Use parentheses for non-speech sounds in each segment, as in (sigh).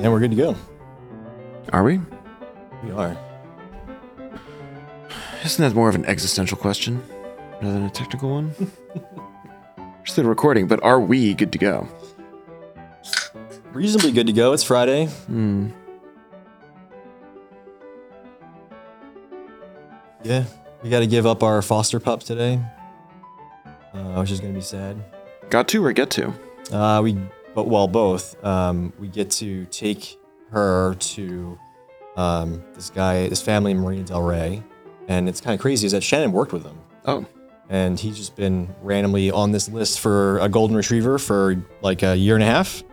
And we're good to go. Are we? We are. Isn't that more of an existential question rather than a technical one? (laughs) We're still recording, but are we good to go? Reasonably good to go. It's Friday. Hmm. Yeah. We got to give up our foster pup today, uh, which is going to be sad. Got to or get to? Uh, we, but well, both. Um, we get to take her to um, this guy, this family in Marina Del Rey, and it's kind of crazy. Is that Shannon worked with him, Oh, and he's just been randomly on this list for a golden retriever for like a year and a half.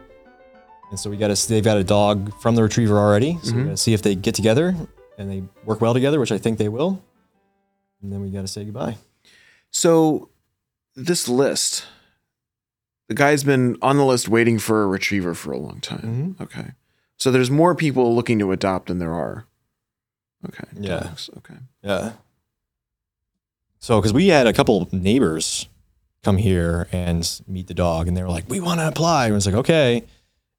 And so we got to. They've got a dog from the retriever already, so we got to see if they get together and they work well together, which I think they will. And then we got to say goodbye. so this list, the guy's been on the list waiting for a retriever for a long time. Mhm. Okay. So there's more people looking to adopt than there are. Okay. Yeah. dogs, Okay. Yeah. So, because we had a couple neighbors come here and meet the dog, and they were like, "We want to apply." And I was like, "Okay,"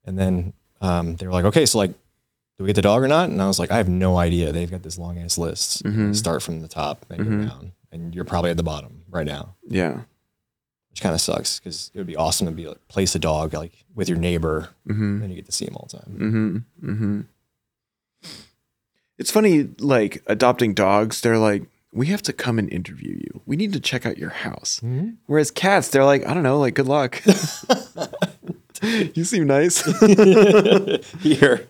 and then um, they were like, "Okay, so like, do we get the dog or not?" And I was like, "I have no idea. They've got this long ass list. Mhm. Start from the top and Mhm. go down, and you're probably at the bottom right now, Yeah. Which kind of sucks because it would be awesome to be like, place a dog like with your neighbor, Mm-hmm. and you get to see him all the time. Mm-hmm. Mm-hmm. It's funny, like adopting dogs, they're like, we have to come and interview you. We need to check out your house. Whereas cats, they're like, I don't know, like, good luck. (laughs) you seem nice. (laughs) Here,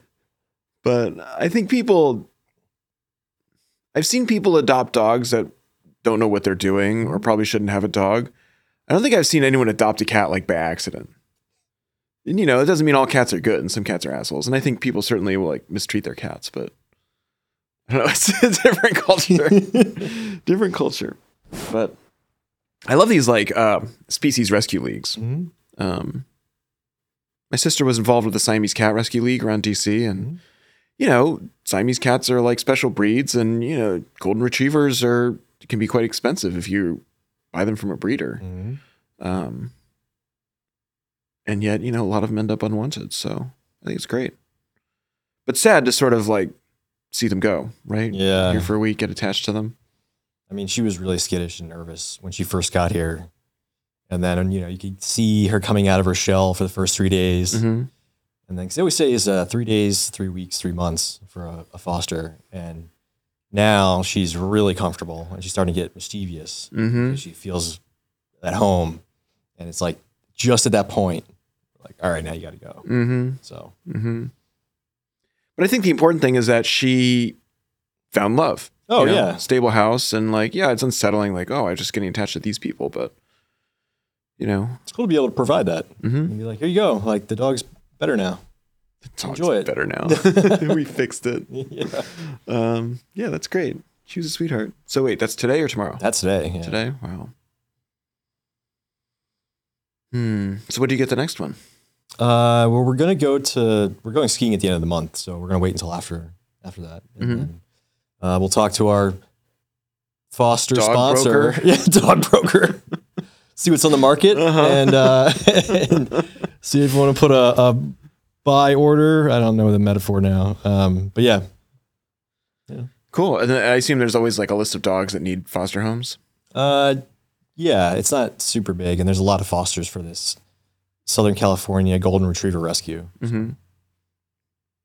but I think people, I've seen people adopt dogs that don't know what they're doing or probably shouldn't have a dog. I don't think I've seen anyone adopt a cat like by accident. And you know, it doesn't mean all cats are good and some cats are assholes. And I think people certainly will like mistreat their cats, but I don't know, (laughs) it's a different culture. (laughs) different culture. But I love these like uh, species rescue leagues. Mhm. Um, my sister was involved with the Siamese Cat Rescue League around DC, and Mhm. you know, Siamese cats are like special breeds, and you know, golden retrievers are can be quite expensive if you buy them from a breeder. Mhm. Um, and yet, you know, a lot of them end up unwanted. So I think it's great, but sad to sort of like see them go. Right? yeah. Here for a week, get attached to them. I mean, she was really skittish and nervous when she first got here. And then, you know, you could see her coming out of her shell for the first three days. Mm-hmm. And then, 'cause they always say is uh, three days, three weeks, three months for a, a foster. And now she's really comfortable and she's starting to get mischievous. Mm-hmm. She feels at home. And it's like just at that point, like, all right, now you got to go. Mm-hmm. So, Mm-hmm. But I think the important thing is that she found love. oh, you know, yeah. stable house and like yeah, it's unsettling. Like oh, I'm just getting attached to these people, but you know, It's cool to be able to provide that. mm-hmm. And be like, here you go. Like, the dog's better now. Enjoy it. better now. (laughs) (laughs) we fixed it. (laughs) yeah. Um, yeah, that's great. Was a sweetheart. So wait, that's today or tomorrow? That's today. Yeah. Today. Wow. Hmm. So what do you get the next one? Uh, well, we're gonna go to we're going skiing at the end of the month, so we're gonna wait until after after that, and Mhm. then uh, we'll talk to our foster Dog sponsor, broker? yeah, dog broker. see what's on the market Uh-huh. and, uh, and see if we want to put a, a buy order. I don't know the metaphor now, um, but yeah, Yeah. Cool. And then I assume there's always like a list of dogs that need foster homes. uh, yeah, it's not super big, and there's a lot of fosters for this Southern California Golden Retriever Rescue. Mm-hmm.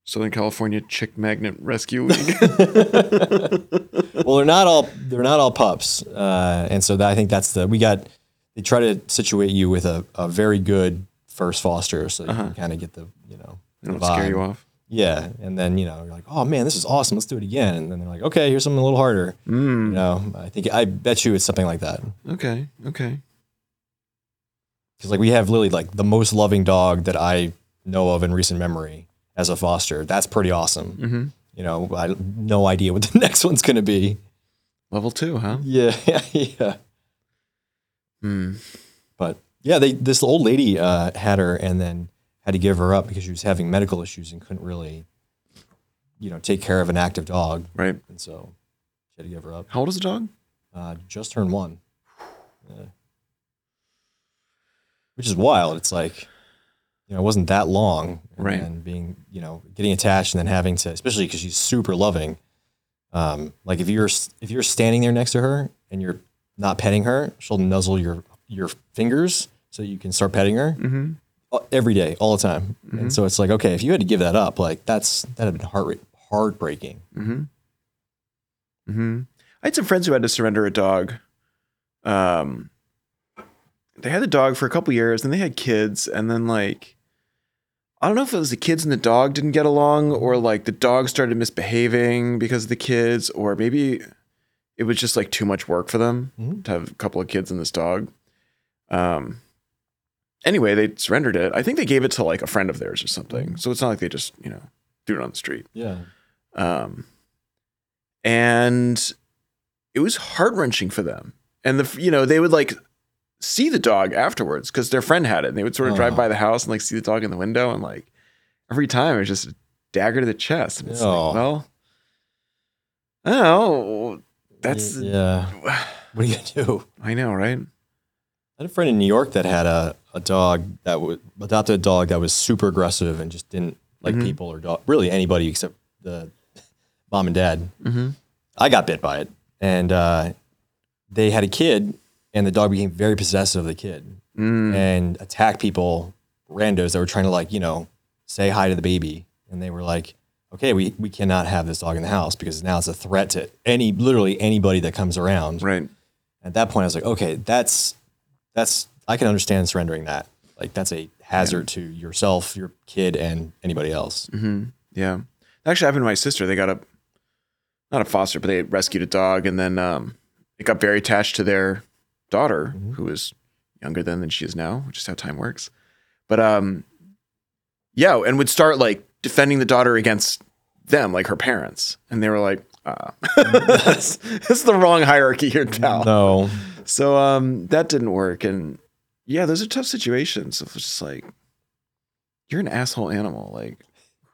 Southern California Chick Magnet Rescue League. (laughs) (laughs) well, they're not all they're not all pups, uh, and so that, I think that's the we got. They try to situate you with a, a very good first foster, so you Uh-huh. can kind of get the you know the don't scare you off. Yeah, and then you know you're like, oh man, this is awesome. Let's do it again. And then they're like, okay, here's something a little harder. You Mm. know, I think I bet you it's something like that Okay. Okay. because like we have Lily, like the most loving dog that I know of in recent memory as a foster. That's pretty awesome. Mm-hmm. You know, I no idea what (laughs) the next one's gonna be. Level two, huh? Yeah, (laughs) yeah. Hmm. But yeah, they this old lady uh, had her and then had to give her up because she was having medical issues and couldn't really, you know, take care of an active dog, Right. and so she had to give her up. How old is the dog? Uh, just turned one, Yeah. which is wild. It's like, you know, it wasn't that long. And Right. then being, you know, getting attached and then having to, especially because she's super loving. Um, like if you're if you're standing there next to her and you're not petting her, she'll nuzzle your your fingers so you can start petting her Mm-hmm. Every day, all the time. And so it's like, okay, if you had to give that up, like that's that had been heart heartbreaking. Mm-hmm. Mm-hmm. I had some friends who had to surrender a dog. Um, they had the dog for a couple years, and they had kids, and then like, I don't know if it was the kids and the dog didn't get along, or like the dog started misbehaving because of the kids, or maybe it was just like too much work for them Mhm. to have a couple of kids and this dog. Um. Anyway, they surrendered it. I think they gave it to like a friend of theirs or something. So it's not like they just you know threw it on the street. Yeah. Um, and it was heart wrenching for them. And the you know they would like see the dog afterwards because their friend had it. And they would sort of drive Oh. by the house and like see the dog in the window and like every time it was just a dagger to the chest. And it's Oh. like, well, I don't know. That's yeah. What are you do? I know, right? I had a friend in New York that had a, a dog that would adopted a dog that was super aggressive and just didn't like Mhm. people or dog, really anybody except the (laughs) mom and dad. Mm-hmm. I got bit by it, and uh, they had a kid, and the dog became very possessive of the kid Mm. and attacked people, randos that were trying to like you know say hi to the baby, and they were like, okay, we we cannot have this dog in the house because now it's a threat to any literally anybody that comes around. Right. At that point, I was like, okay, that's that's I can understand surrendering that. Like that's a hazard to yourself, your kid, and anybody else. Mm-hmm. Yeah. That actually happened to my sister. They got a not a foster, but they rescued a dog and then um it got very attached to their daughter, Mhm. who is younger than than she is now, which is how time works. But um yeah, and would start like defending the daughter against them, like her parents. And they were like, uh that's, that's the wrong hierarchy here, pal. No, So um that didn't work. And yeah, those are tough situations. It's just like you're an asshole animal. Like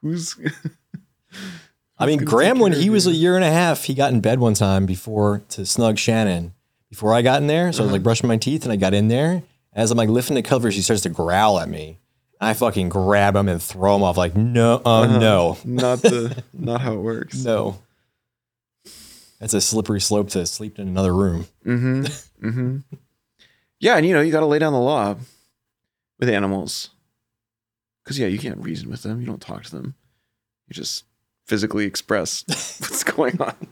who's (laughs) I mean, Graham, when he was you? a year and a half, he got in bed one time before to snug Shannon. Before I got in there, so I was Uh-huh. like brushing my teeth, and I got in there. As I'm like lifting the covers, he starts to growl at me. I fucking grab him and throw him off. Like, no, uh, Uh-huh. no, not the not how it works. (laughs) no. That's a slippery slope to sleep in another room. Mm-hmm. (laughs) Mm-hmm. Yeah, and you know, you gotta lay down the law with animals. Cause yeah, you can't reason with them. You don't talk to them. You just physically express (laughs) what's going on.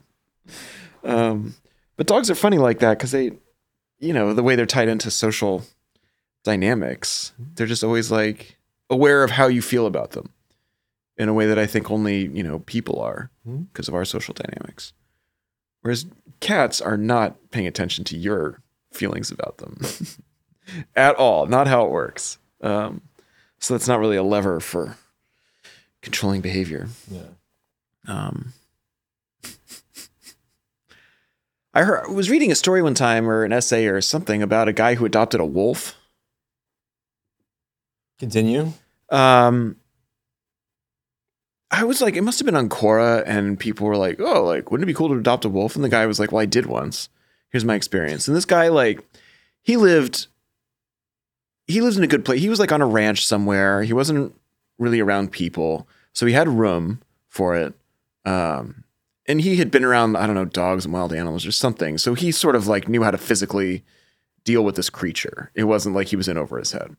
Um, but dogs are funny like that because they, you know, the way they're tied into social dynamics, they're just always like aware of how you feel about them in a way that I think only, you know, people are because of our social dynamics. Whereas cats are not paying attention to your feelings about them (laughs) at all, not how it works. Um, so that's not really a lever for controlling behavior. Yeah. Um, (laughs) I heard, I was reading a story one time or an essay or something about a guy who adopted a wolf. Continue. Um, I was like, it must have been on Quora, and people were like, "Oh, like, wouldn't it be cool to adopt a wolf?" And the guy was like, "Well, I did once. Here's my experience." And this guy, like, he lived, he lives in a good place. He was like on a ranch somewhere. He wasn't really around people, so he had room for it. Um, and he had been around, I don't know, dogs and wild animals or something. So he sort of like knew how to physically deal with this creature. It wasn't like he was in over his head.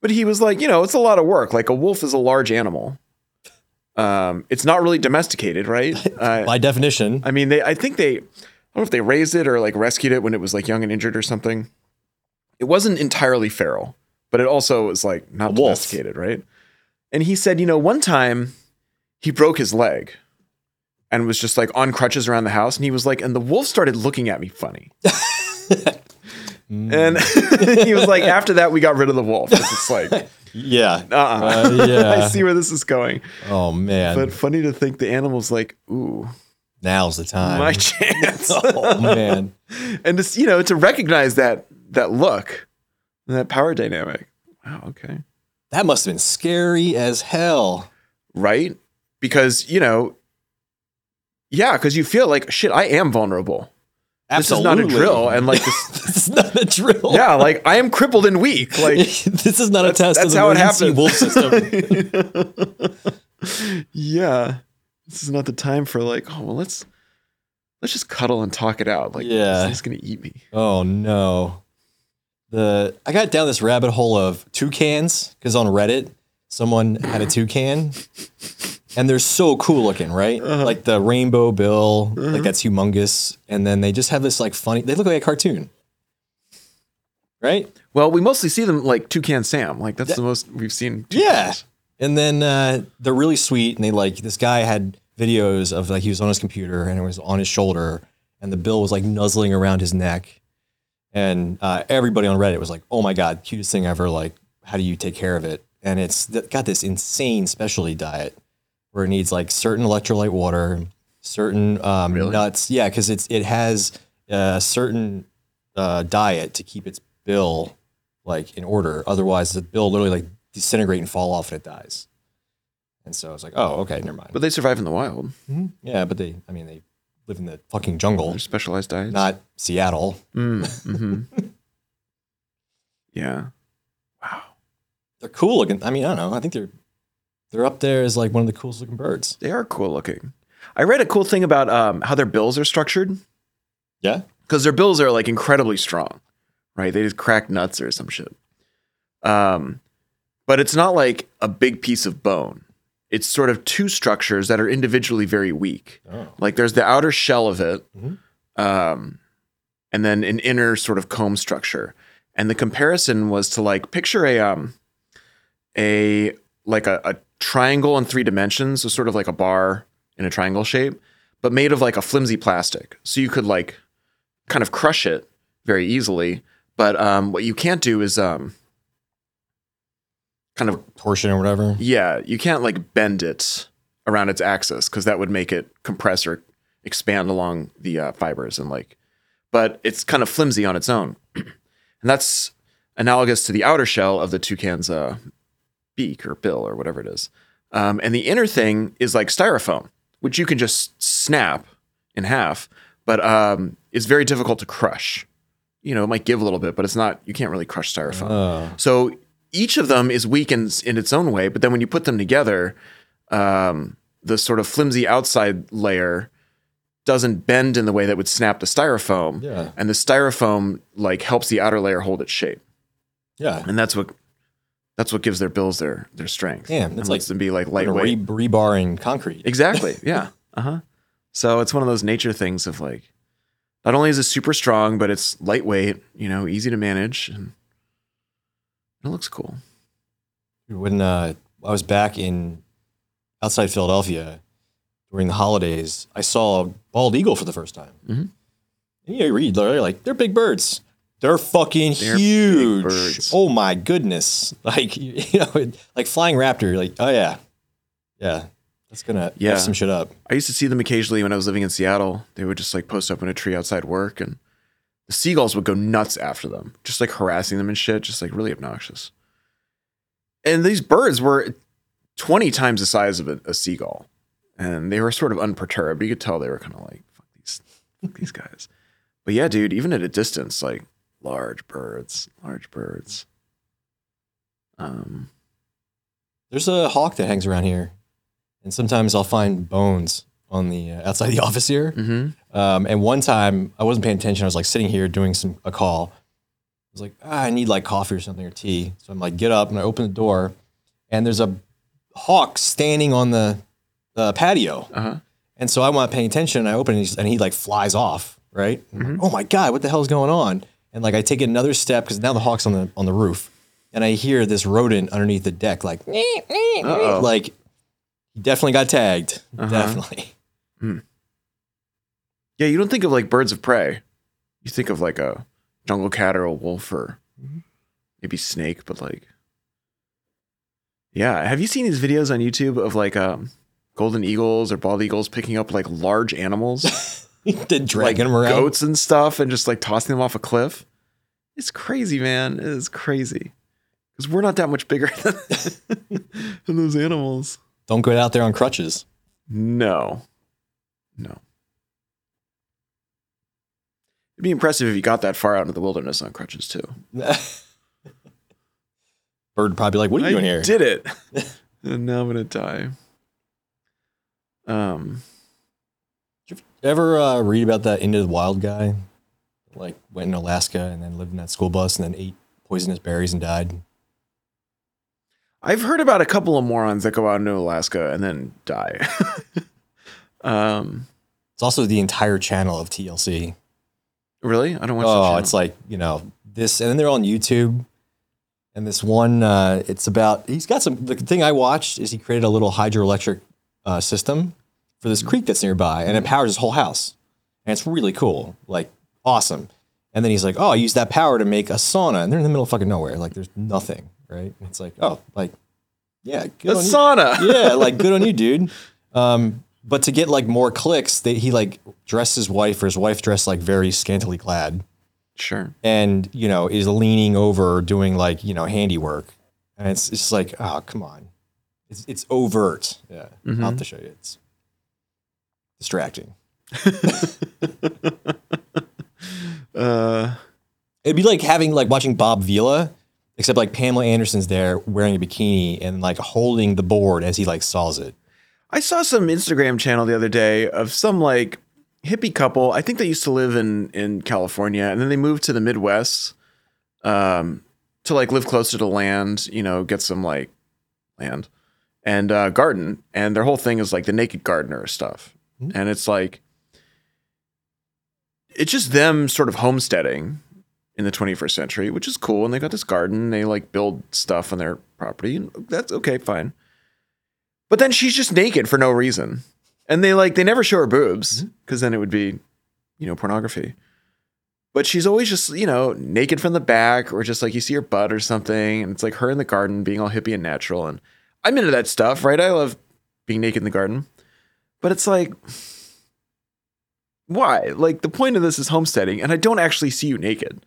But he was like, you know, it's a lot of work. Like a wolf is a large animal. Um, it's not really domesticated, right? Uh, (laughs) By definition, I mean, they. I think they. I don't know if they raised it or like rescued it when it was like young and injured or something. It wasn't entirely feral, but it also was like not A wolf. domesticated, right? And he said, you know, one time he broke his leg and was just like on crutches around the house, and he was like, and the wolf started looking at me funny. Mm. (laughs) And (laughs) he was like, after that, we got rid of the wolf. It's like, (laughs) uh-uh. yeah. uh Uh, yeah. I see where this is going. Oh man, But funny to think the animal's like, ooh, now's the time. my (laughs) chance. oh man. (laughs) and to you know to recognize that that look, and that power dynamic. Wow. Okay. That must have been scary as hell. Right. Because you know, yeah, because you feel like shit. I am vulnerable. Absolutely. this is not a drill, and like (laughs) this, this is not a drill. yeah, like I am crippled and weak. Like this is not a test. that's of how it happens. Wolf system. yeah, this is not the time for like, oh well, let's let's just cuddle and talk it out. Like, Yeah. he's gonna eat me. oh no. The I got down this rabbit hole of toucans because on Reddit someone had a toucan, and they're so cool looking, right? Uh-huh. Like the rainbow bill, like that's humongous, and then they just have this like funny. They look like a cartoon, right? Well, we mostly see them like Toucan Sam. Like that's the most we've seen. Yeah. And then uh, they're really sweet, and they like this guy had videos of like he was on his computer and it was on his shoulder, and the bill was like nuzzling around his neck, and uh, everybody on Reddit was like, "Oh my god, cutest thing ever!" Like, how do you take care of it? And it's got this insane specialty diet where it needs like certain electrolyte water, certain um, Really? nuts. Yeah, because it's it has a certain uh, diet to keep its bill like in order. Otherwise, the bill literally like disintegrate and fall off and it dies. And so I was like, oh, okay, never mind. But they survive in the wild. Mhm. yeah, but they, I mean, they live in the fucking jungle, They're specialized diets. not Seattle. Mm, hmm (laughs) yeah. Wow. They're cool looking. I mean, I don't know. I think they're they're up there as like one of the coolest looking birds. They are cool looking. I read a cool thing about um, how their bills are structured Yeah. because their bills are like incredibly strong, right? They just crack nuts or some shit. Um, but it's not like a big piece of bone. It's sort of two structures that are individually very weak. Oh. Like there's the outer shell of it, Mhm. um, and then an inner sort of comb structure. And the comparison was to like picture a um, a like a, a triangle in three dimensions, so sort of like a bar in a triangle shape, but made of like a flimsy plastic. So you could like kind of crush it very easily. But um, what you can't do is um, kind of Torsion or whatever. yeah, you can't like bend it around its axis because that would make it compress or expand along the uh, fibers and like, but it's kind of flimsy on its own, (clears throat) and that's analogous to the outer shell of the toucan's uh, beak or bill or whatever it is. Um, and the inner thing is like styrofoam, which you can just snap in half, but um, it's very difficult to crush. You know, it might give a little bit, but it's not. You can't really crush styrofoam. Oh. So each of them is weak in, in its own way, but then when you put them together, um, the sort of flimsy outside layer doesn't bend in the way that would snap the styrofoam, Yeah. and the styrofoam like helps the outer layer hold its shape, Yeah. and that's what that's what gives their bills their their strength. Yeah, and it's like them be like Like lightweight. re- rebar in concrete. Exactly. (laughs) Yeah. uh huh. So it's one of those nature things of like, not only is it super strong, but it's lightweight. You know, easy to manage, and it looks cool. when uh, I was back in outside Philadelphia during the holidays, I saw a bald eagle for the first time. Mhm. And you read, they're like, they're big birds. They're fucking They're big huge. birds. Oh my goodness! (laughs) Like you know, like flying raptor. You're like, oh yeah, yeah, that's gonna Yeah. yeah some shit up. I used to see them occasionally when I was living in Seattle. They would just like post up in a tree outside work, and the seagulls would go nuts after them, just like harassing them and shit, just like really obnoxious. And these birds were 20 times the size of a, a seagull, and they were sort of unperturbed. You could tell they were kind of like, fuck these, fuck these guys. But yeah, dude, even at a distance, like large birds, large birds. Um, There's a hawk that hangs around here, and sometimes I'll find bones on the uh, outside the (laughs) office here. mhm. Um, and one time I wasn't paying attention. I was like sitting here doing some a call. I was like, ah, I need like coffee or something or tea. So I'm like, get up and I open the door, and there's a hawk standing on the, the patio. Uh-huh. And so I'm not paying attention. And I open and, he's- and he like flies off. Right? I'm like, oh my god, what the hell is going on? And like I take another step because now the hawk's on the on the roof, and I hear this rodent underneath the deck like, like definitely got tagged. Uh-huh. Definitely. Yeah, you don't think of like birds of prey. You think of like a jungle cat or a wolf or Mhm. maybe snake, but like Yeah, have you seen these videos on YouTube of like um golden eagles or bald eagles picking up like large animals, (laughs) Then like them around. goats and stuff and just like tossing them off a cliff? It's crazy, man. It is crazy. Cuz we're not that much bigger (laughs) than, than those animals. Don't go out there on crutches. No. No. It'd be impressive if you got that far out into the wilderness on crutches too. (laughs) Bird would probably be like, "What are you doing here?" did it, (laughs) and now I'm gonna die. Um, Did you Ever uh, read about that into the wild guy? Like went in Alaska and then lived in that school bus and then ate poisonous berries and died. I've heard about a couple of morons that go out into Alaska and then die. (laughs) um, It's also the entire channel of TLC. really? I don't watch. Oh, it's like you know this, and then they're on YouTube. And this one, uh, it's about he's got some. The thing I watched is he created a little hydroelectric uh, system for this creek that's nearby, and it powers his whole house, and it's really cool, like awesome. And then he's like, "Oh, I use that power to make a sauna," and they're in the middle of fucking nowhere, like there's nothing, right? And it's like, oh, like yeah, good on you sauna. yeah, like good on you, dude. Um, but to get like more clicks, they, he like dressed his wife, or his wife dressed like very scantily clad, Sure. and you know is leaning over doing like you know handiwork, and it's it's just like oh come on, it's it's overt. Yeah, I'll have to show you. It's distracting. (laughs) Uh, It'd be like having like watching Bob Vila, except like Pamela Anderson's there wearing a bikini and like holding the board as he like saws it. I saw some Instagram channel the other day of some like hippie couple. I think they used to live in in California and then they moved to the Midwest um to like live closer to land, you know, get some like land and uh garden and their whole thing is like the naked gardener stuff. Hmm. And it's like it's just them sort of homesteading in the 21st century, which is cool and they got this garden, they like build stuff on their property and that's okay, fine. But then she's just naked for no reason. And they like they never show her boobs mm-hmm. because then it would be, you know, pornography. But she's always just, you know, naked from the back or just like you see her butt or something and it's like her in the garden being all hippie and natural and I'm into that stuff, right? I love being naked in the garden. But it's like why? Like the point of this is homesteading and I don't actually see you naked.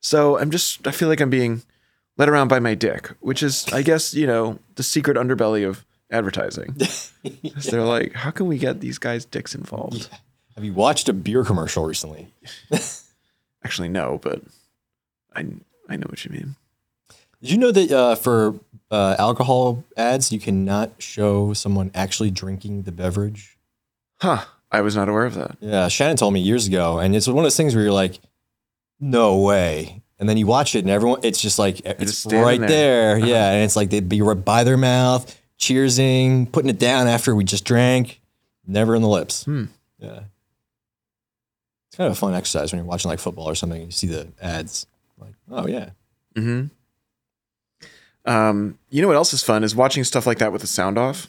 So I'm just I feel like I'm being led around by my dick, which is I guess, you know, the secret underbelly of advertising. (laughs) 'Cause They're like, how can we get these guys' dicks involved? Have you watched a beer commercial recently? (laughs) Actually, no, but I I know what you mean. Did you know that uh, for uh, alcohol ads, you cannot show someone actually drinking the beverage? Huh. I was not aware of that. Yeah, Shannon told me years ago, and it's one of those things where you're like, "No way!" And then you watch it, and everyone, it's just like it's just right there. Uh-huh. yeah. And it's like they'd be right by their mouth, cheersing, putting it down after we just drank, never in the lips. Hmm. Yeah, it's kind of a fun exercise when you're watching like football or something. And you see the ads, like, oh yeah, hmm Um, you know what else is fun is watching stuff like that with the sound off.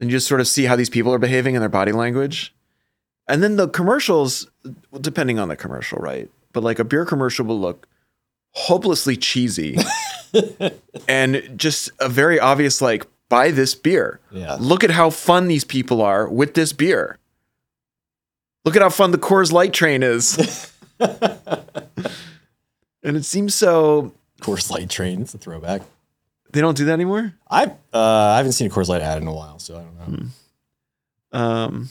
And you just sort of see how these people are behaving in their body language. And then the commercials, depending on the commercial, right? But like a beer commercial will look hopelessly cheesy (laughs) and just a very obvious like buy this beer. yeah. Look at how fun these people are with this beer. Look at how fun the Coors Light train is. (laughs) and it seems so Coors Light train. It's a throwback. they don't do that anymore. I uh, I haven't seen a Coors Light ad in a while, so I don't know. Hmm. Um,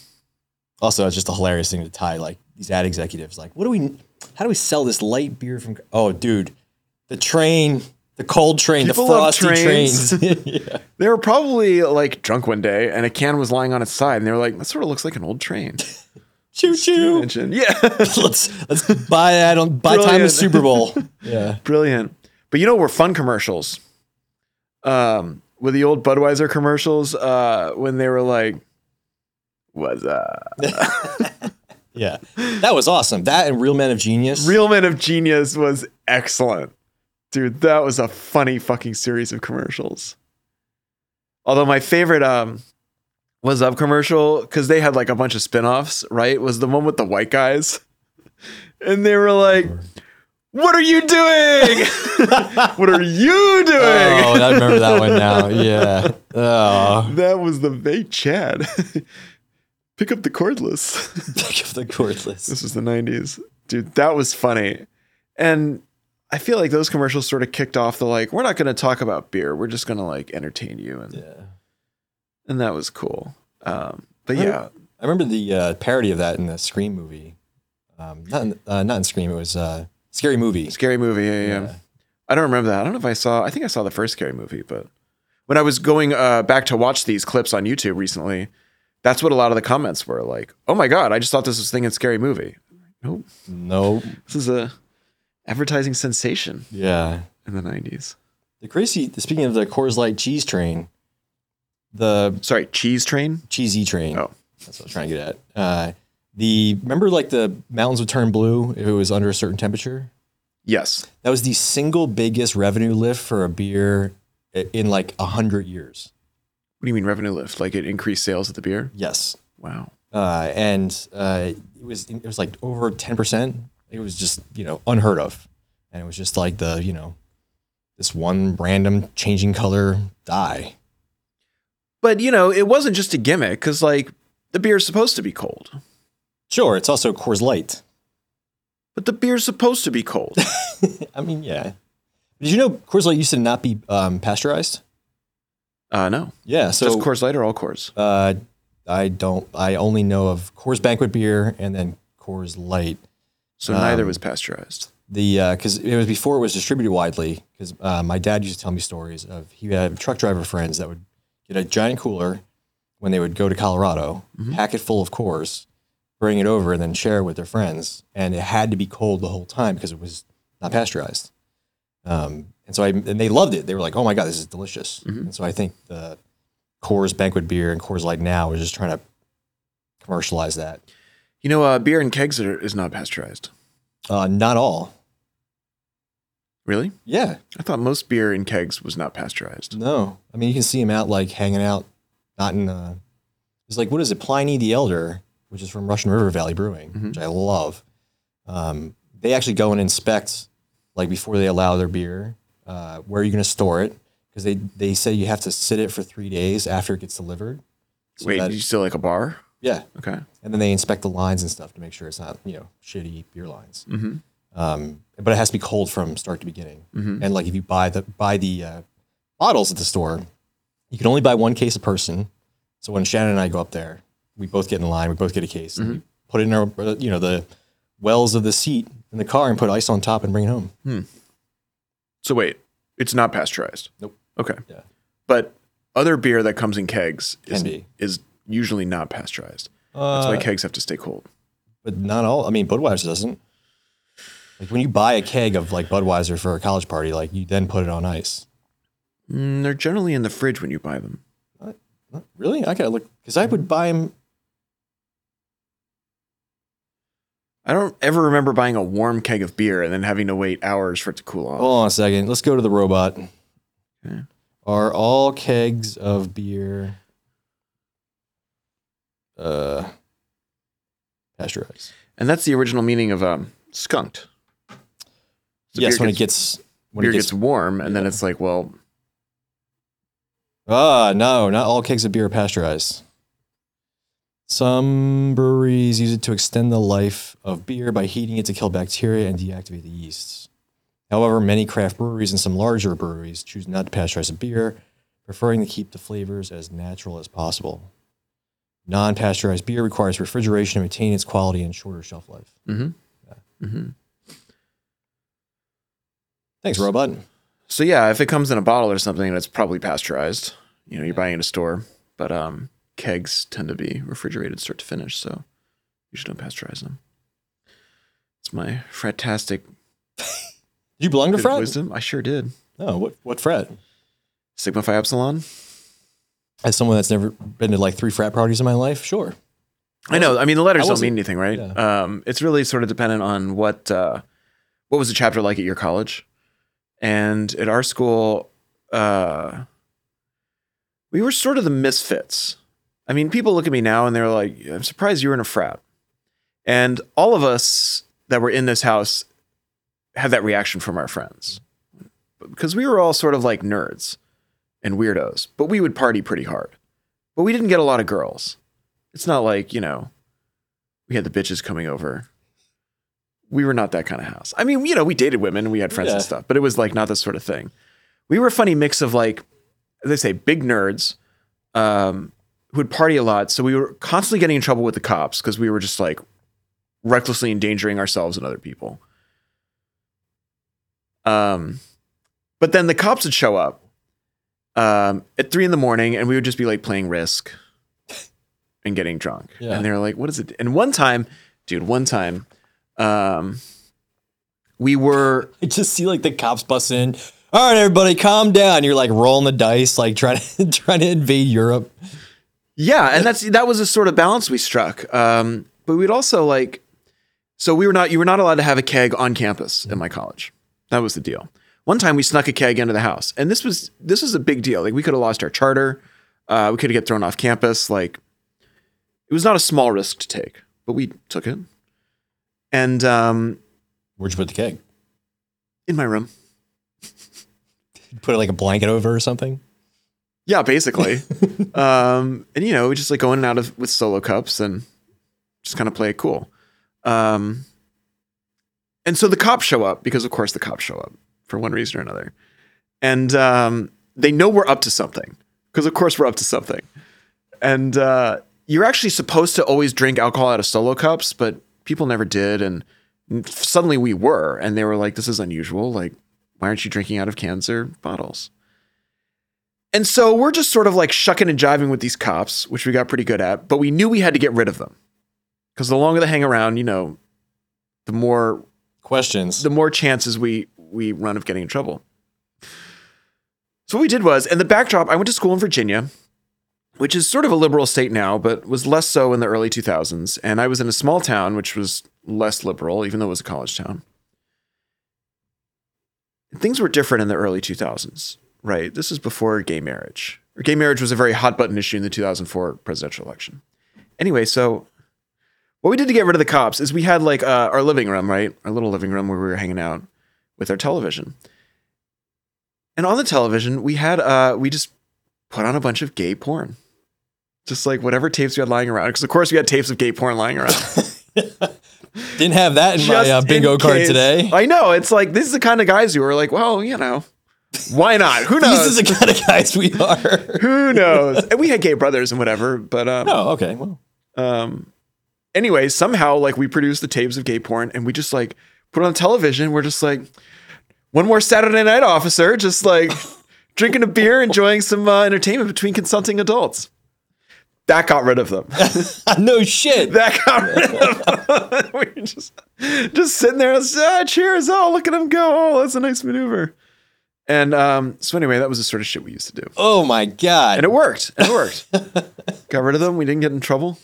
Also, it's just a hilarious thing to tie like these ad executives. Like, what do we? How do we sell this light beer from? Oh, dude, the train, the cold train, People the frosty trains. trains. (laughs) (laughs) yeah. they were probably like drunk one day, and a can was lying on its side, and they were like, "That sort of looks like an old train." Choo choo. Engine. Yeah, (laughs) let's let's buy that on buy time of Super Bowl. Yeah. brilliant. But you know, we're fun commercials. Um, with the old Budweiser commercials, uh, when they were like, "What's up?" Yeah. That was awesome. That and Real Men of Genius. Real Men of Genius was excellent. Dude, that was a funny fucking series of commercials. Although my favorite um was up commercial because they had like a bunch of spin-offs, right? Was the one with the white guys. (laughs) And they were like, What are you doing? (laughs) what are you doing? Oh, I remember that one (laughs) now. Yeah. Oh. that was the hey Chad. Pick up the cordless. (laughs) Pick up the cordless. This was the 90s. Dude, that was funny. And I feel like those commercials sort of kicked off the like, we're not going to talk about beer. We're just going to like entertain you. And, Yeah. and that was cool. Um, but yeah, I remember the uh, parody of that in the Scream movie. Um, not in, uh, not in Scream. It was uh, Scary Movie. Scary movie. Yeah, yeah, yeah. I don't remember that. I don't know if I saw. I think I saw the first scary movie, but when I was going uh, back to watch these clips on YouTube recently, that's what a lot of the comments were like. Oh my god, I just thought this was thing in scary movie. Nope, No. this is a advertising sensation Yeah. in the nineties. The crazy. Speaking of the Coors Light cheese train, the Sorry, cheese train. cheesy train. Oh. that's what I was trying to get at. Uh, the remember like the mountains would turn blue if it was under a certain temperature. Yes. That was the single biggest revenue lift for a beer in like a hundred years. What do you mean revenue lift? Like it increased sales of the beer? Yes. Wow. uh, and uh, it was it was like over ten percent. It was just you know unheard of, and it was just like the you know this one random changing color dye. But you know, it wasn't just a gimmick because like the beer's supposed to be cold, Sure, it's also Coors Light. but the beer's supposed to be cold. (laughs) I mean, yeah. Did you know Coors Light used to not be um, pasteurized? Uh, no, Yeah, so just Coors Light or all Coors? uh, I don't. I only know of Coors Banquet beer and then Coors Light. So neither Um, was pasteurized. the because it was before it was distributed widely. Because uh, my dad used to tell me stories of he had truck driver friends that would get a giant cooler when they would go to Colorado, pack it full of Coors, bring it over, and then share it with their friends. And it had to be cold the whole time because it was not pasteurized. Um, and so I and they loved it. They were like, "Oh my god, this is delicious." And so I think the Coors Banquet beer and Coors Light now is just trying to commercialize that. You know, uh, beer in kegs are, is not pasteurized. Uh, not all. Really? Yeah. I thought most beer in kegs was not pasteurized. No, I mean you can see him out like hanging out, not in. Uh, it's like what is it? Pliny the Elder, which is from Russian River Valley Brewing, which I love. Um, they actually go and inspect, like before they allow their beer, uh, where you're going to store it, because they they say you have to sit it for three days after it gets delivered. So Wait, that- you still like a bar? yeah, Okay. and then they inspect the lines and stuff to make sure it's not you know shitty beer lines. Mm-hmm. Um, but it has to be cold from start to beginning. Mhm. And like if you buy the buy the uh, bottles at the store, you can only buy one case a person. So when Shannon and I go up there, we both get in line, we both get a case, and we put it in our uh, you know the wells of the seat in the car and put ice on top and bring it home. So wait, it's not pasteurized. Nope. Okay. Yeah. But other beer that comes in kegs is, is usually not pasteurized. That's Uh, why kegs have to stay cold. but not all. I mean, Budweiser doesn't. Like when you buy a keg of like Budweiser for a college party, like you then put it on ice. Mm, they're generally in the fridge when you buy them. What? Really? I gotta look because I would buy them. I don't ever remember buying a warm keg of beer and then having to wait hours for it to cool off. Hold on a second. Let's go to the robot. Okay. Are all kegs of beer uh pasteurized? And that's the original meaning of um, skunked. So yes, when gets, it gets when beer it gets, gets, warm, and then it's like, well, ah no, not all kegs of beer are pasteurized. Some breweries use it to extend the life of beer by heating it to kill bacteria and deactivate the yeasts. However, many craft breweries and some larger breweries choose not to pasteurize a beer, preferring to keep the flavors as natural as possible. Non pasteurized beer requires refrigeration to maintain its quality and shorter shelf life. mm-hmm. Mm-hmm. Thanks, robot. So yeah, if it comes in a bottle or something, it's probably pasteurized. You know, you're buying it at a store, but um, kegs tend to be refrigerated start to finish, so you should don't pasteurize them. It's my fratastic you belong to frat? wisdom. I sure did. Oh, what what frat? Sigma Phi Epsilon. As someone that's never been to like three frat parties in my life, sure. I know. I mean, the letters don't mean anything, right? yeah. Um, it's really sort of dependent on what uh, what was the chapter like at your college, and at our school, uh, we were sort of the misfits. I mean, people look at me now and they're like, "I'm surprised you were in a frat," and all of us that were in this house had that reaction from our friends because we were all sort of like nerds and weirdos, but we would party pretty hard, but we didn't get a lot of girls. It's not like, you know, we had the bitches coming over. We were not that kind of house. I mean, you know, we dated women and we had friends and stuff, but it was like not this sort of thing. We were a funny mix of like, as they say, big nerds um, who would party a lot. So we were constantly getting in trouble with the cops because we were just like recklessly endangering ourselves and other people. Um, but then the cops would show up um, at three in the morning, and we would just be like playing Risk and getting drunk. Yeah. And they were like, "What is it?" And one time, dude, one time, um, we were (laughs) I just see like the cops bust in. All right, everybody, calm down. You're like rolling the dice, like trying to (laughs) trying to invade Europe. Yeah, and that's that was a sort of balance we struck. Um, but we'd also like, so we were not you were not allowed to have a keg on campus in my college. That was the deal. One time we snuck a keg into the house, and this was this was a big deal. Like we could have lost our charter, uh, we could have get thrown off campus. Like it was not a small risk to take, but we took it. And um, Where'd you put the keg? in my room, put it like a blanket over or something? Yeah, basically. (laughs) um, and you know, we just like go in and out of with solo cups and just kind of play it cool. Um, and so the cops show up because, of course, the cops show up for one reason or another, and um, they know we're up to something because, of course, we're up to something. And uh, you're actually supposed to always drink alcohol out of solo cups, but people never did, and suddenly we were, and they were like, "This is unusual. Like, why aren't you drinking out of cans or bottles?" And so we're just sort of like shucking and jiving with these cops, which we got pretty good at, but we knew we had to get rid of them. Because the longer they hang around, you know, the more Questions. the more chances we we run of getting in trouble. So what we did was, and the backdrop, I went to school in Virginia, which is sort of a liberal state now, but was less so in the early 2000s. And I was in a small town, which was less liberal, even though it was a college town. Things were different in the early 2000s, right? This is before gay marriage. Gay marriage was a very hot button issue in the 2004 presidential election. Anyway, so what we did to get rid of the cops is we had like uh, our living room, right? Our little living room where we were hanging out with our television. And on the television, we had uh we just put on a bunch of gay porn. Just like whatever tapes we had lying around. Because of course we had tapes of gay porn lying around. (laughs) Didn't have that in my uh, bingo in card case. today. I know. It's like this is the kind of guys who are like, well, you know, why not? Who These knows? are the kind of guys we are. (laughs) Who knows? And we had gay brothers and whatever, but um, oh, okay. Well, um anyway somehow like we produced the tapes of gay porn and we just like put it on television we're just like one more saturday night officer just like (laughs) drinking a beer enjoying some uh, entertainment between consulting adults that got rid of them (laughs) no shit. that got rid of them we were just just sitting there ah, cheers oh look at him go oh that's a nice maneuver and um so anyway that was the sort of shit we used to do Oh my god. and it worked and it worked (laughs) got rid of them we didn't get in trouble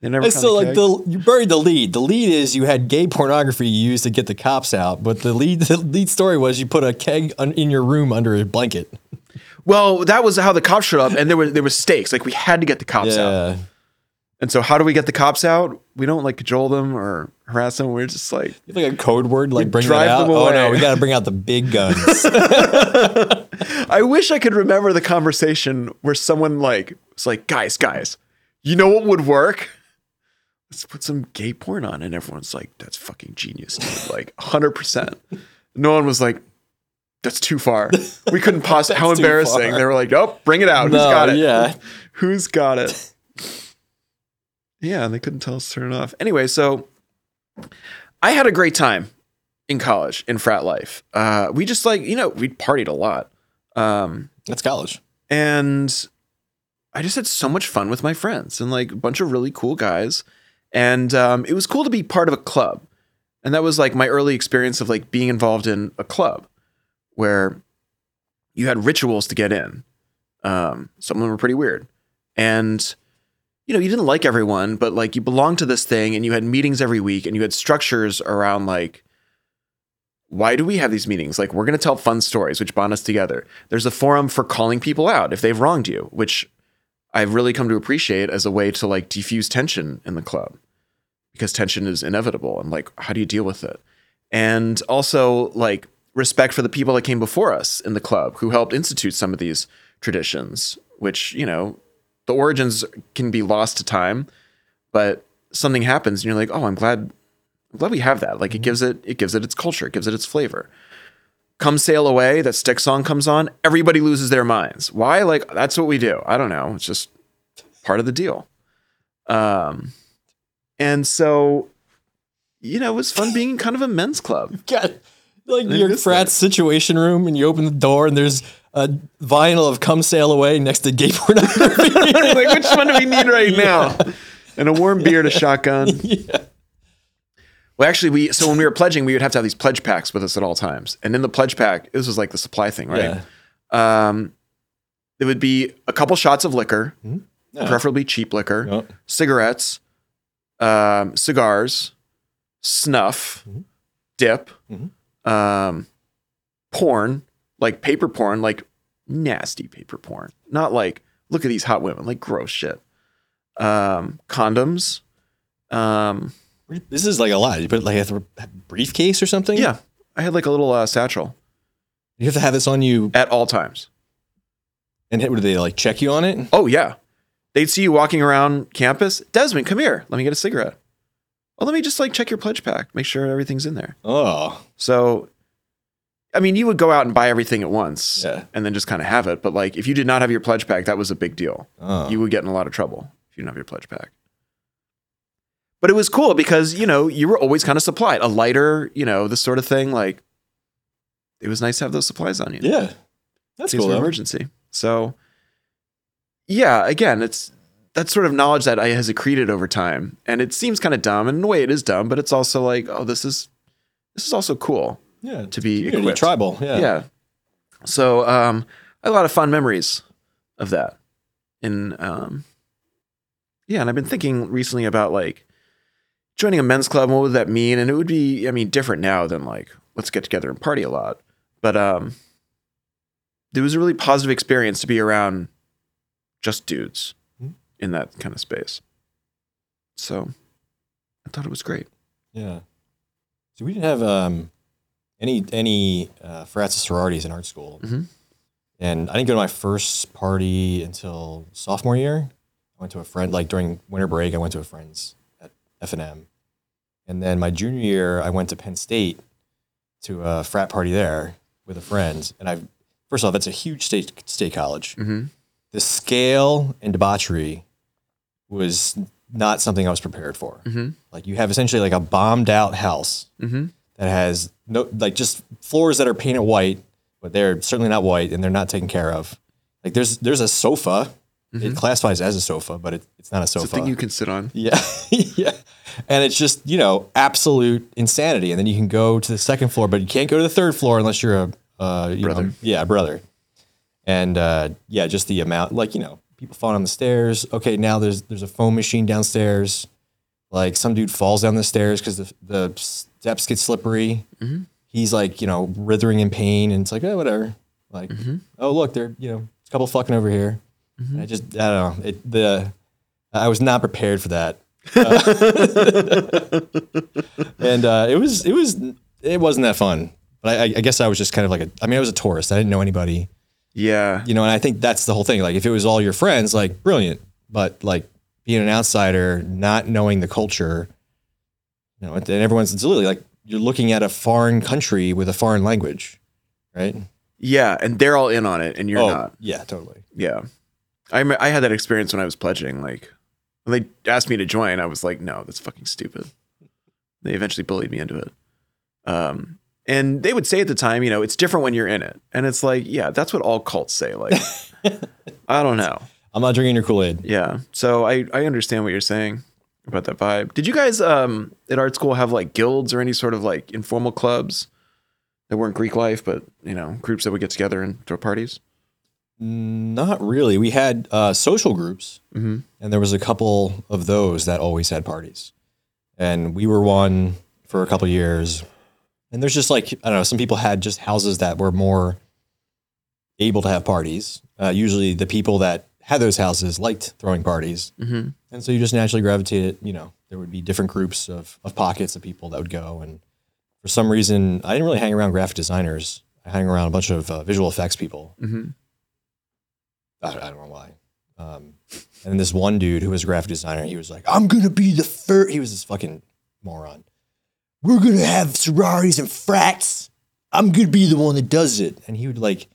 they never It's so like the you buried the lead. The lead is you had gay pornography you used to get the cops out, but the lead (laughs) the lead story was you put a keg un, in your room under a blanket. Well, that was how the cops showed up, and there were there were stakes. Like we had to get the cops out. And so, how do we get the cops out? We don't like cajole them or harass them. We're just like, You like a code word like bring drive out. them Oh no, we got to bring out the big guns. (laughs) (laughs) I wish I could remember the conversation where someone like was like, guys, guys, you know what would work? Let's put some gay porn on, and everyone's like, that's fucking genius, dude. like hundred percent. No one was like. That's too far. We couldn't (laughs) possibly. How embarrassing! They were like, "Oh, bring it out. Who's No, got it? yeah. Who's got it?" Yeah, and they couldn't tell us to turn it off. Anyway, so I had a great time in college in frat life. Uh, we just like you know we partied a lot, um, That's college. and I just had so much fun with my friends and like a bunch of really cool guys, and um, it was cool to be part of a club, and that was like my early experience of like being involved in a club where you had rituals to get in. Um, some of them were pretty weird, and you know, you didn't like everyone, but like you belonged to this thing and you had meetings every week and you had structures around like, why do we have these meetings? Like, we're going to tell fun stories, which bond us together. There's a forum for calling people out if they've wronged you, which I've really come to appreciate as a way to like defuse tension in the club because tension is inevitable. And like, how do you deal with it? And also like respect for the people that came before us in the club who helped institute some of these traditions, which, you know, the origins can be lost to time, but something happens and you're like, oh, I'm glad, I'm glad we have that. Like it gives it, it gives it its culture, it gives it its flavor. Come sail away, that Styx song comes on, everybody loses their minds. Why? Like that's what we do. I don't know. It's just part of the deal. Um, and so you know, it was fun being kind of a men's club. (laughs) God, like I your frat's situation room, and you open the door, and there's a vinyl of "Come Sail Away" next to gay pornography. (laughs) like, which one do we need right (laughs) now? And a warm beer to shotgun. (laughs) yeah. Well, actually, we so when we were pledging, we would have to have these pledge packs with us at all times. And in the pledge pack, this was like the supply thing, right? Yeah. Um, there would be a couple shots of liquor, Yeah. preferably cheap liquor, Yeah. cigarettes, um, cigars, snuff, Mhm. dip, Mhm. Um, porn, like paper porn, like nasty paper porn, not like look at these hot women, like gross shit. Um, condoms, um, This is like a lot. You put like a briefcase or something. yeah. I had like a little uh, satchel You have to have this on you, at all times. and would they like check you on it? Oh yeah. They'd see you walking around campus. Desmond, come here. Let me get a cigarette. Oh, let me just like check your pledge pack, make sure everything's in there. Oh, So, I mean, you would go out and buy everything at once Yeah. and then just kind of have it. But like, if you did not have your pledge pack, that was a big deal. oh. You would get in a lot of trouble if you didn't have your pledge pack. But it was cool because, you know, you were always kind of supplied a lighter, you know, this sort of thing. Like, it was nice to have those supplies on you. yeah, that's case cool. of though. emergency. So, yeah, again, it's that sort of knowledge that I has accreted over time, and it seems kind of dumb. And in a way, it is dumb, but it's also like, oh, this is this is also cool Yeah, to be equipped. tribal. Yeah. Yeah. So, um, I have a lot of fun memories of that. And um, yeah, and I've been thinking recently about like joining a men's club. What would that mean? And it would be, I mean, different now than like let's get together and party a lot. But um, it was a really positive experience to be around just dudes. In that kind of space. So I thought it was great. Yeah. So we didn't have um, any any uh, frats or sororities in art school, Mhm. and I didn't go to my first party until sophomore year. I went to a friend like during winter break. I went to a friend's at F and M, and then my junior year I went to Penn State to a frat party there with a friend. And I first off, it's a huge state state college. Mm-hmm. The scale and debauchery was not something I was prepared for. Mm-hmm. Like you have essentially like a bombed out house Mm-hmm. that has no like just floors that are painted white, but they're certainly not white and they're not taken care of. Like there's there's a sofa. It classifies as a sofa, but it, it's not a It's a sofa. thing you can sit on. (laughs) yeah, (laughs) yeah. And it's just you know absolute insanity. And then you can go to the second floor, but you can't go to the third floor unless you're a uh, you Brother. Know, yeah, brother. And uh, yeah, just the amount like you know people falling on the stairs. Okay, now there's there's a foam machine downstairs. Like some dude falls down the stairs because the the steps get slippery. Mhm. He's like you know writhing in pain, and it's like oh whatever. Like Mhm. oh look, they're you know a couple fucking over here. Mhm. I just I don't know it the I was not prepared for that. (laughs) and uh, it was it was it wasn't that fun. But I, I guess I was just kind of like a I mean I was a tourist. I didn't know anybody, Yeah. you know. And I think that's the whole thing. Like if it was all your friends, like brilliant. But like being an outsider, not knowing the culture, you know, and everyone's it's literally like you're looking at a foreign country with a foreign language, right? Yeah, and they're all in on it, and you're oh, not. yeah, totally. Yeah, I I had that experience when I was pledging. Like when they asked me to join, I was like, no, that's fucking stupid. They eventually bullied me into it. Um, and they would say at the time, you know, it's different when you're in it, and it's like, yeah, that's what all cults say. Like, (laughs) I don't know. I'm not drinking your Kool Aid. Yeah, so I I understand what you're saying about that vibe. Did you guys um at art school have like guilds or any sort of like informal clubs that weren't Greek life, but you know, groups that would get together and throw parties? Not really. We had uh, social groups. Mm-hmm. and there was a couple of those that always had parties and we were one for a couple years and there's just like i don't know some people had just houses that were more able to have parties uh, usually the people that had those houses liked throwing parties Mm-hmm. and so you just naturally gravitated you know there would be different groups of, of pockets of people that would go and for some reason i didn't really hang around graphic designers i hang around a bunch of uh, visual effects people Mm-hmm. I, I don't know why. Um, and then this one dude who was a graphic designer, he was like, I'm going to be the first. He was this fucking moron. We're going to have sororities and frats. I'm to be the one that does it. And he would like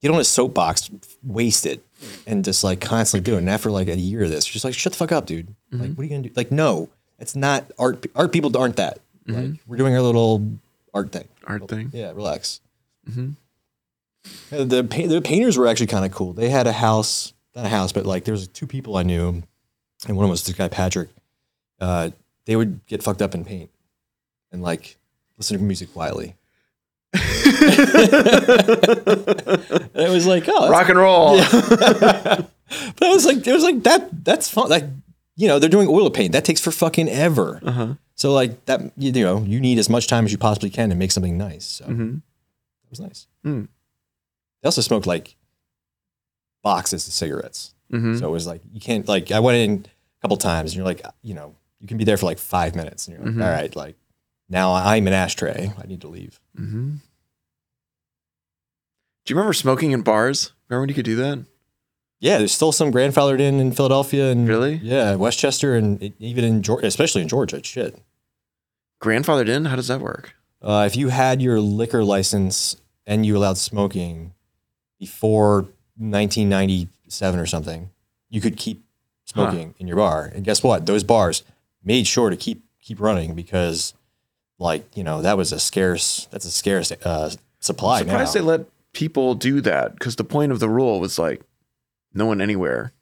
get on his soapbox, waste it, and just like constantly do it. And after like a year of this, just like, shut the fuck up, dude. Like, what are you going to do? Like, no, it's not art. Art people aren't that. Like we're doing our little art thing. Art thing. Yeah, relax. Mhm. Uh, The the painters were actually kind of cool. They had a house, not a house, but like there was two people I knew, and one of them was this guy Patrick. Uh, they would get fucked up and paint, and like listen to music quietly. (laughs) It was like, oh, Rock and roll. (laughs) but I was like, it was like that. That's fun. Like, you know, they're doing oil paint. That takes for fucking ever. Uh-huh. So like that, you know, you need as much time as you possibly can to make something nice. So Mhm. it was nice. Mm. They also smoked like boxes of cigarettes. Mhm. So it was like you can't like I went in a couple times and you're like, you know, you can be there for like five minutes and you're like, Mhm. all right, like now I'm an ashtray. I need to leave. Mm-hmm. Do you remember smoking in bars? Remember when you could do that? Yeah, there's still some grandfathered in in Philadelphia and Really? yeah, West Chester and even in Georgia, especially in Georgia. Shit. Grandfathered in? How does that work? Uh, if you had your liquor license and you allowed smoking before 1997 or something, you could keep smoking in your bar. And guess what? Those bars made sure to keep keep running because, like you know, that was a scarce. That's a scarce uh, supply I'm now. surprised they let people do that because the point of the rule was like no one anywhere.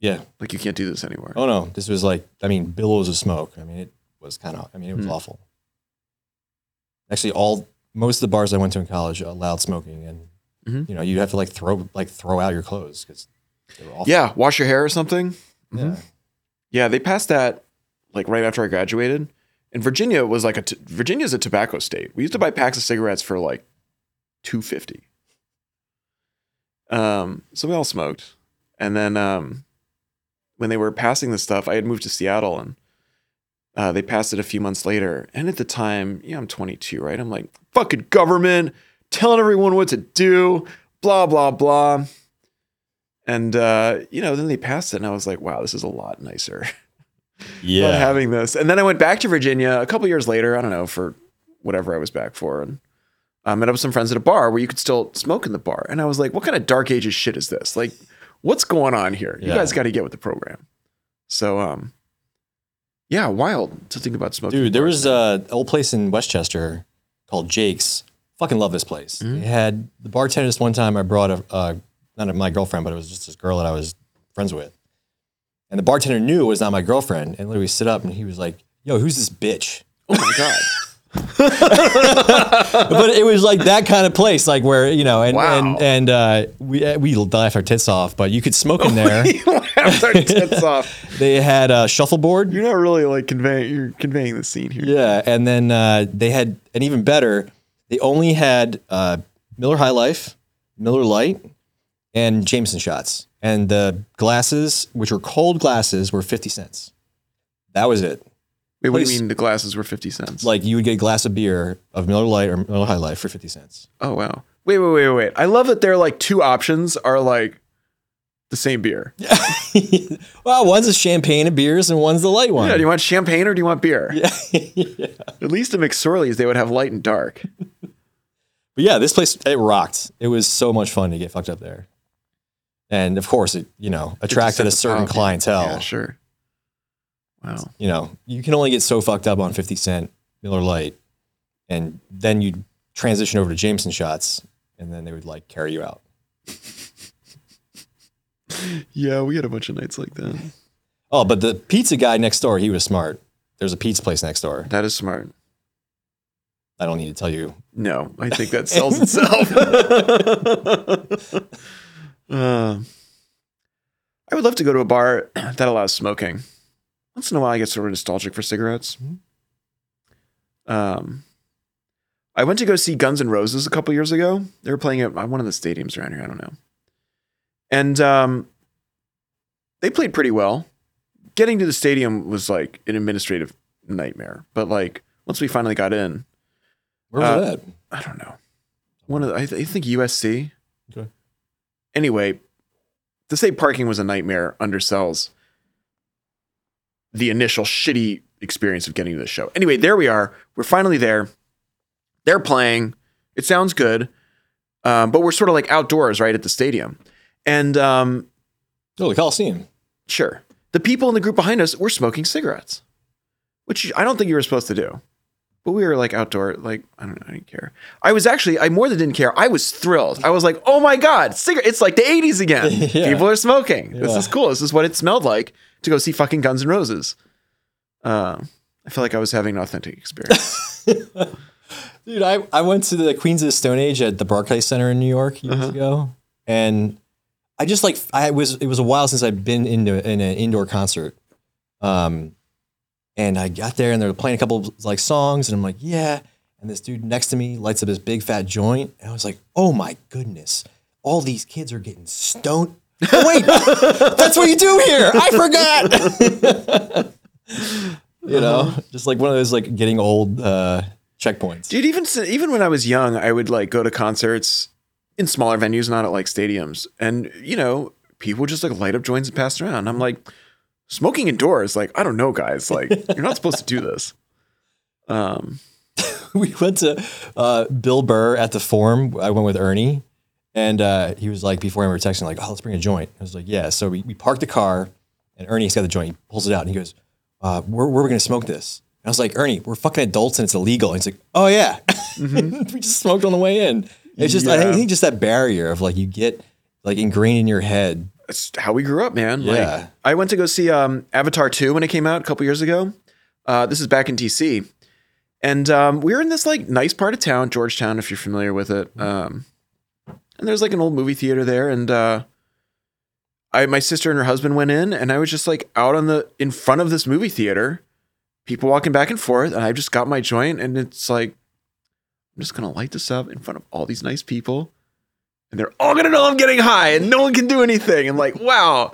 yeah. Like you can't do this anywhere. Oh no, this was like I mean billows of smoke. I mean it was kind of. I mean it was Hmm. awful. Actually, all most of the bars I went to in college allowed smoking, and Mhm. you know you have to like throw like throw out your clothes because they were awful. Yeah, wash your hair or something. Yeah. Yeah, they passed that like right after I graduated. And Virginia was like a t- Virginia's a tobacco state. We used to buy packs of cigarettes for like two fifty. Um, so we all smoked, and then um, when they were passing this stuff, I had moved to Seattle, and uh, they passed it a few months later. And at the time, yeah, I'm 22, right? I'm like, fucking government telling everyone what to do, blah blah blah. And uh, you know, then they passed it, and I was like, wow, this is a lot nicer (laughs) Yeah. having this. And then I went back to Virginia a couple years later. I don't know for whatever I was back for, and I met up with some friends at a bar where you could still smoke in the bar. And I was like, what kind of dark ages shit is this? Like, what's going on here? You Yeah. guys got to get with the program. So, um, yeah, wild to think about smoking. Dude, there was a old place in West Chester called Jake's. Fucking love this place. Mm-hmm. They had the bartender. This one time, I brought a uh, not my girlfriend, but it was just this girl that I was friends with, and the bartender knew it was not my girlfriend, and literally stood up and he was like, "Yo, who's this bitch?" oh my god. (laughs) but it was like that kind of place, like where you know, and Wow. and and uh, we uh, we laughed our tits off, but you could smoke in (laughs) there. Laughed our tits (laughs) off. they had a shuffleboard. You're not really like conveying. You're conveying the scene here. Yeah, and then uh, they had, and even better, they only had uh, Miller High Life, Miller Lite, and Jameson shots, and the glasses, which were cold glasses, were fifty cents. That was it. Wait, what do you mean the glasses were fifty cents? Like you would get a glass of beer of Miller Lite or Miller High Life for fifty cents. oh wow. Wait, wait, wait, wait. I love that there are like two options are like the same beer. Yeah. (laughs) well, one's a champagne and beers, and one's the light one. Yeah, do you want champagne or do you want beer? (laughs) yeah. At least at McSorley's, they would have light and dark. (laughs) But yeah, this place it rocked. It was so much fun to get fucked up there, and of course, it you know attracted a certain clientele. Yeah, sure. Wow. You know, you can only get so fucked up on fifty cent Miller Lite, and then you transition over to Jameson shots, and then they would like carry you out. Yeah, we had a bunch of nights like that. Oh, but the pizza guy next door, he was smart. There's a pizza place next door. That is smart. I don't need to tell you. No, I think that (laughs) sells itself. (laughs) Uh, I would love to go to a bar (clears throat) that allows smoking. Once in a while, I get sort of nostalgic for cigarettes. Um, I went to go see Guns N' Roses a couple years ago. They were playing at one of the stadiums around here. I don't know. And um, they played pretty well. Getting to the stadium was like an administrative nightmare. But like once we finally got in, Where was Uh, that? I don't know. One of the, I, th- I think USC. Okay. Anyway, to say parking was a nightmare undersells the initial shitty experience of getting to the show. Anyway, there we are. We're finally there. They're playing. It sounds good, um, but we're sort of like outdoors, right at the stadium. And um, Oh, the Coliseum. sure, the people in the group behind us were smoking cigarettes, which I don't think you were supposed to do. But we were like outdoor, like I don't know, I didn't care. I was actually, I more than didn't care. I was thrilled. I was like, oh my god, cigarette! It's like the '80s again. (laughs) Yeah. People are smoking. This is cool. This is what it smelled like to go see fucking Guns N' Roses. Uh, I feel like I was having an authentic experience. (laughs) Dude, I, I went to the Queens of the Stone Age at the Barclays Center in New York years Uh-huh. ago, and I just like I was it was a while since I'd been into in an indoor concert, um, and I got there and they were playing a couple of like songs, and I'm like, yeah, and this dude next to me lights up his big fat joint, and I was like, oh my goodness, all these kids are getting stoned. Oh, (laughs) wait, that's what you do here. I forgot. (laughs) you know, just like one of those like getting old uh, checkpoints. Dude, even even when I was young, I would like go to concerts in smaller venues, not at like stadiums, and you know, people just like light up joints and pass around. I'm like, smoking indoors, like I don't know, guys, like you're not supposed to do this. Um, (laughs) we went to uh, Bill Burr at the Forum. I went with Ernie, and uh, he was like, before we were texting, like, "Oh, let's bring a joint." I was like, "Yeah." So we, we parked the car, and Ernie's got the joint. He pulls it out, and he goes, uh, "Where, where are we gonna smoke this?" And I was like, "Ernie, we're fucking adults, and it's illegal." And he's like, "Oh yeah." (laughs) we just smoked on the way in. It's just, I think, just that barrier of like you get like ingrained in your head. That's how we grew up, man. Like, Yeah. I went to go see um, Avatar 2 when it came out a couple years ago. Uh, this is back in DC. And um, we were in this like nice part of town, Georgetown, if you're familiar with it. Um, and there's like an old movie theater there. And uh, I, my sister and her husband went in, and I was just like out on the in front of this movie theater, people walking back and forth, and I just got my joint, and it's like I'm just gonna light this up in front of all these nice people, and they're all gonna know I'm getting high, and no one can do anything. And like, wow,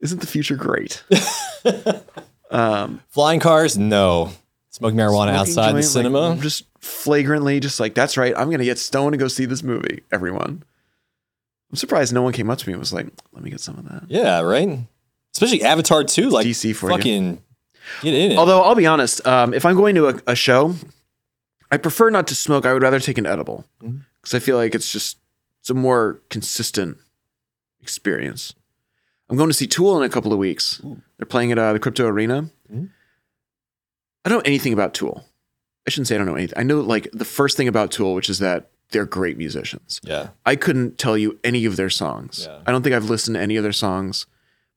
isn't the future great? (laughs) um, Flying cars, no. Smoking marijuana smoking outside the cinema. like, just flagrantly, just like that's right. I'm gonna get stoned and go see this movie. Everyone, I'm surprised no one came up to me and was like, "Let me get some of that." yeah, right. Especially Avatar 2, like DC for you. fucking get in it. Although I'll be honest, um, if I'm going to a, a show, I prefer not to smoke. I would rather take an edible because Mhm. I feel like it's just it's a more consistent experience. I'm going to see Tool in a couple of weeks. Ooh. They're playing at uh, the Crypto Arena. Mhm. I don't know anything about Tool. I shouldn't say I don't know anything. I know like the first thing about Tool, which is that they're great musicians. yeah. I couldn't tell you any of their songs. Yeah. I don't think I've listened to any of their songs,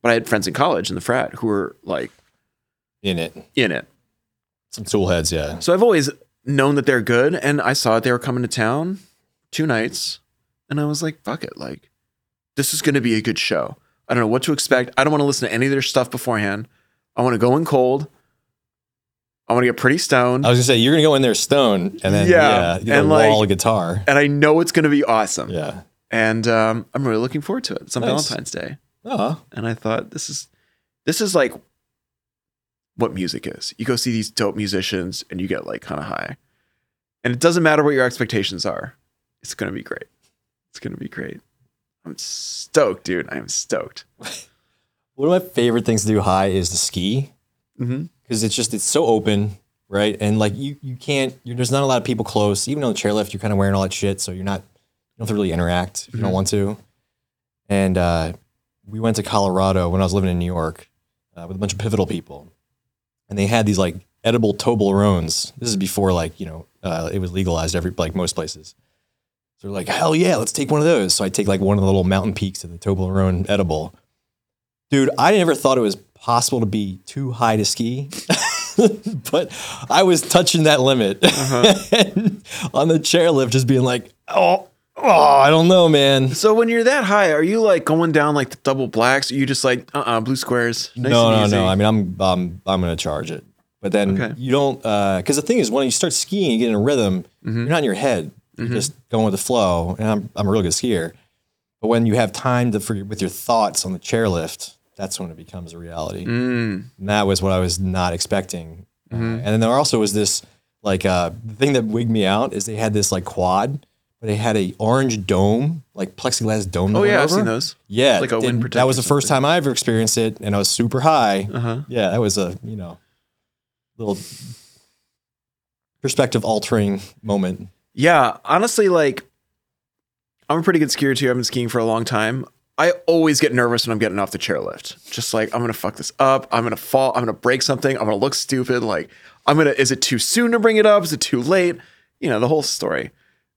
but I had friends in college in the frat who were like In it. in it. Some tool heads, yeah. So I've always known that they're good, and I saw it. They were coming to town two nights, and I was like, "Fuck it!" Like, this is going to be a good show. I don't know what to expect. I don't want to listen to any of their stuff beforehand. I want to go in cold. I want to get pretty stoned, I was gonna say you're gonna go in there stone and then Yeah, yeah, and like- wall guitar. and I know it's going to be awesome. Yeah. And um, I'm really looking forward to it. It's on Nice. Valentine's Day, Oh, and I thought this is this is like what music is. You go see these dope musicians, and you get like kind of high, and it doesn't matter what your expectations are. It's going to be great. It's going to be great. I'm stoked, dude. I am stoked. (laughs) one of my favorite things to do high is to ski Mm-hmm. because it's just it's so open, right? And like you you can't you're, there's not a lot of people close. Even on the chairlift, you're kind of wearing all that shit, so you're not you don't have to really interact if you don't Mhm. want to. And uh, we went to Colorado when I was living in New York uh, with a bunch of pivotal people, and they had these like edible Toblerones. This is before like you know uh, it was legalized every like most places. They're like, hell yeah, let's take one of those. So I take like one of the little mountain peaks of the Toblerone edible. Dude, I never thought it was possible to be too high to ski, (laughs) but I was touching that limit (laughs) and on the chairlift, just being like, oh, oh, I don't know, man. So when you're that high, are you like going down like the double blacks? Or you just like uh uh blue squares? Nice no, and no, easy? no. I mean, I'm, I'm, I'm gonna charge it, but then Okay. you don't, because the thing is, when you start skiing, you get in a rhythm. Mm-hmm. You're not in your head. You're just going with the flow. And I'm, I'm a real good skier. But when you have time to for, with your thoughts on the chairlift, that's when it becomes a reality. Mm. And that was what I was not expecting. Uh, Mm-hmm. and then there also was this like uh, the thing that wigged me out is they had this like quad, but they had a orange dome, like plexiglass dome. Oh yeah, I've seen those. Yeah, Like a wind That was the first time I ever experienced it, and I was super high. Uh huh. Yeah, that was a you know little perspective altering moment. Yeah, honestly, like I'm a pretty good skier too. I've been skiing for a long time. I always get nervous when I'm getting off the chairlift. Just like I'm gonna fuck this up. I'm gonna fall. I'm gonna break something. I'm gonna look stupid. Like I'm gonna. Is it too soon to bring it up? Is it too late? You know the whole story.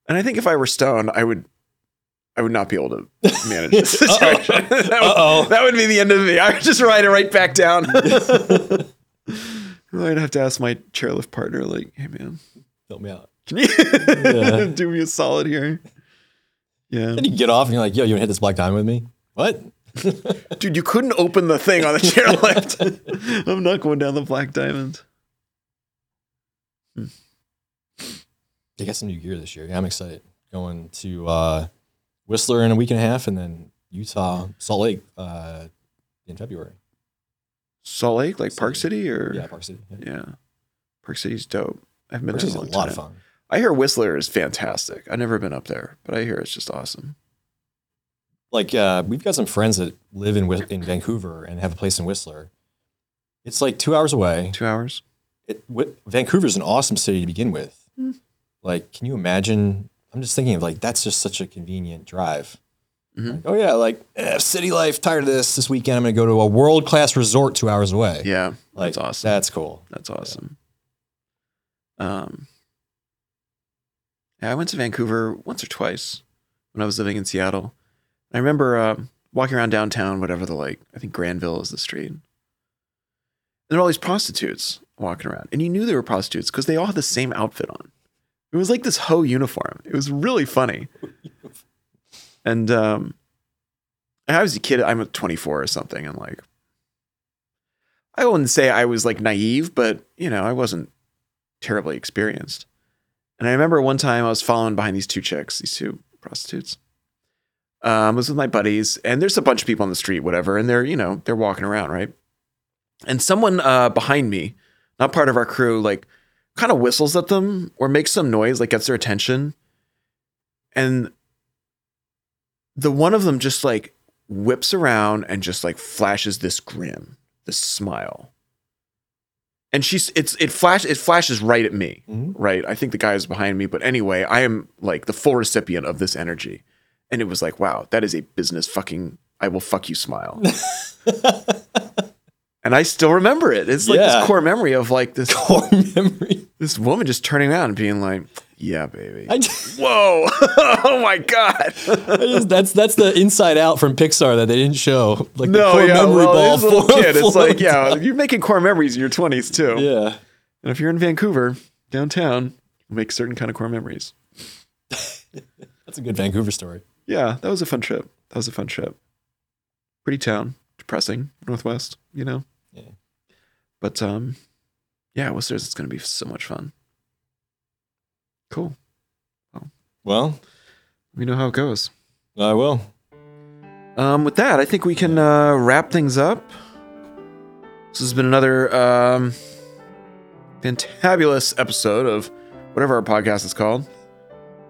And I think if I were stoned, I would. I would not be able to manage this situation. (laughs) (laughs) that, would, that would be the end of me. I would just ride it right back down. (laughs) I'd have to ask my chairlift partner, like, "Hey, man, Help me out. Can (laughs) you Yeah. do me a solid here?" Yeah. Then you get off and you're like, yo, you want to hit this black diamond with me? What? (laughs) Dude, you couldn't open the thing on the chairlift. (laughs) I'm not going down the black diamond. They got some new gear this year. Yeah, I'm excited. Going to uh, Whistler in a week and a half, and then Utah, Salt Lake uh, in February. Salt Lake, like Park. City, or Yeah, Park City. Yeah. yeah, Park City's dope. I've been Park there a a lot of fun. I hear Whistler is fantastic. I've never been up there, but I hear it's just awesome. Like uh, we've got some friends that live in in Vancouver and have a place in Whistler. It's like two hours away. Two hours. It, Wh- Vancouver's an awesome city to begin with. Hmm. Like, can you imagine? I'm just thinking of like that's just such a convenient drive. Mhm. Like, oh yeah, like eh, city life. Tired of this. This weekend, I'm gonna go to a world class resort two hours away. Yeah, like, that's awesome. That's cool. That's awesome. Um, yeah, I went to Vancouver once or twice when I was living in Seattle. I remember uh, walking around downtown, whatever the like, I think Granville is the street. And there were all these prostitutes walking around, and you knew they were prostitutes because they all had the same outfit on. It was like this hoe uniform. It was really funny. (laughs) And um, I was a kid. I'm 24 or something, and like, I wouldn't say I was like naive, but you know, I wasn't terribly experienced. And I remember one time I was following behind these two chicks, these two prostitutes. Um, I was with my buddies, and there's a bunch of people on the street, whatever, and they're you know they're walking around, right? And someone uh, behind me, not part of our crew, like kind of whistles at them or makes some noise, like gets their attention, and the one of them just like whips around and just like flashes this grin, this smile. And she's it's it flash it flashes right at me, Mhm. right? I think the guy is behind me, but anyway, I am like the full recipient of this energy. And it was like, wow, that is a business fucking I will fuck you smile. (laughs) and I still remember it. It's like Yeah. this core memory of like this Core (laughs) memory. This woman just turning around and being like, Yeah, baby. Just, (laughs) Whoa. (laughs) oh my God. Just- that's that's the inside out from Pixar that they didn't show. Like the no, core yeah, memory well, ball as little for- kid, it's like, yeah, you're making core memories in your 20s too. yeah. And if you're in Vancouver, downtown, you make certain kind of core memories. That's a good Vancouver story. Yeah, that was a fun trip. That was a fun trip. Pretty town, depressing, Northwest, you know. Yeah. But um, yeah, Whistler's it's gonna be so much fun. Cool. Well, Let me know how it goes. I will. Um, with that, I think we can uh, wrap things up. This has been another um, fantabulous episode of whatever our podcast is called.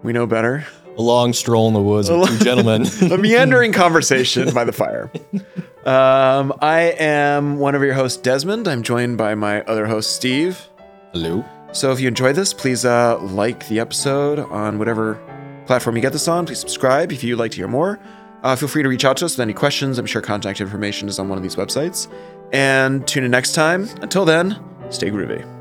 We know better. A long stroll in the woods with two (laughs) gentlemen. a (laughs) meandering conversation by the fire. (laughs) Um, I am one of your hosts, Desmond. I'm joined by my other host, Steve. Hello. So if you enjoyed this, please uh, like the episode on whatever platform you get this on. Please subscribe if you'd like to hear more. Uh, feel free to reach out to us with any questions. I'm sure contact information is on one of these websites. And tune in next time. Until then, stay groovy.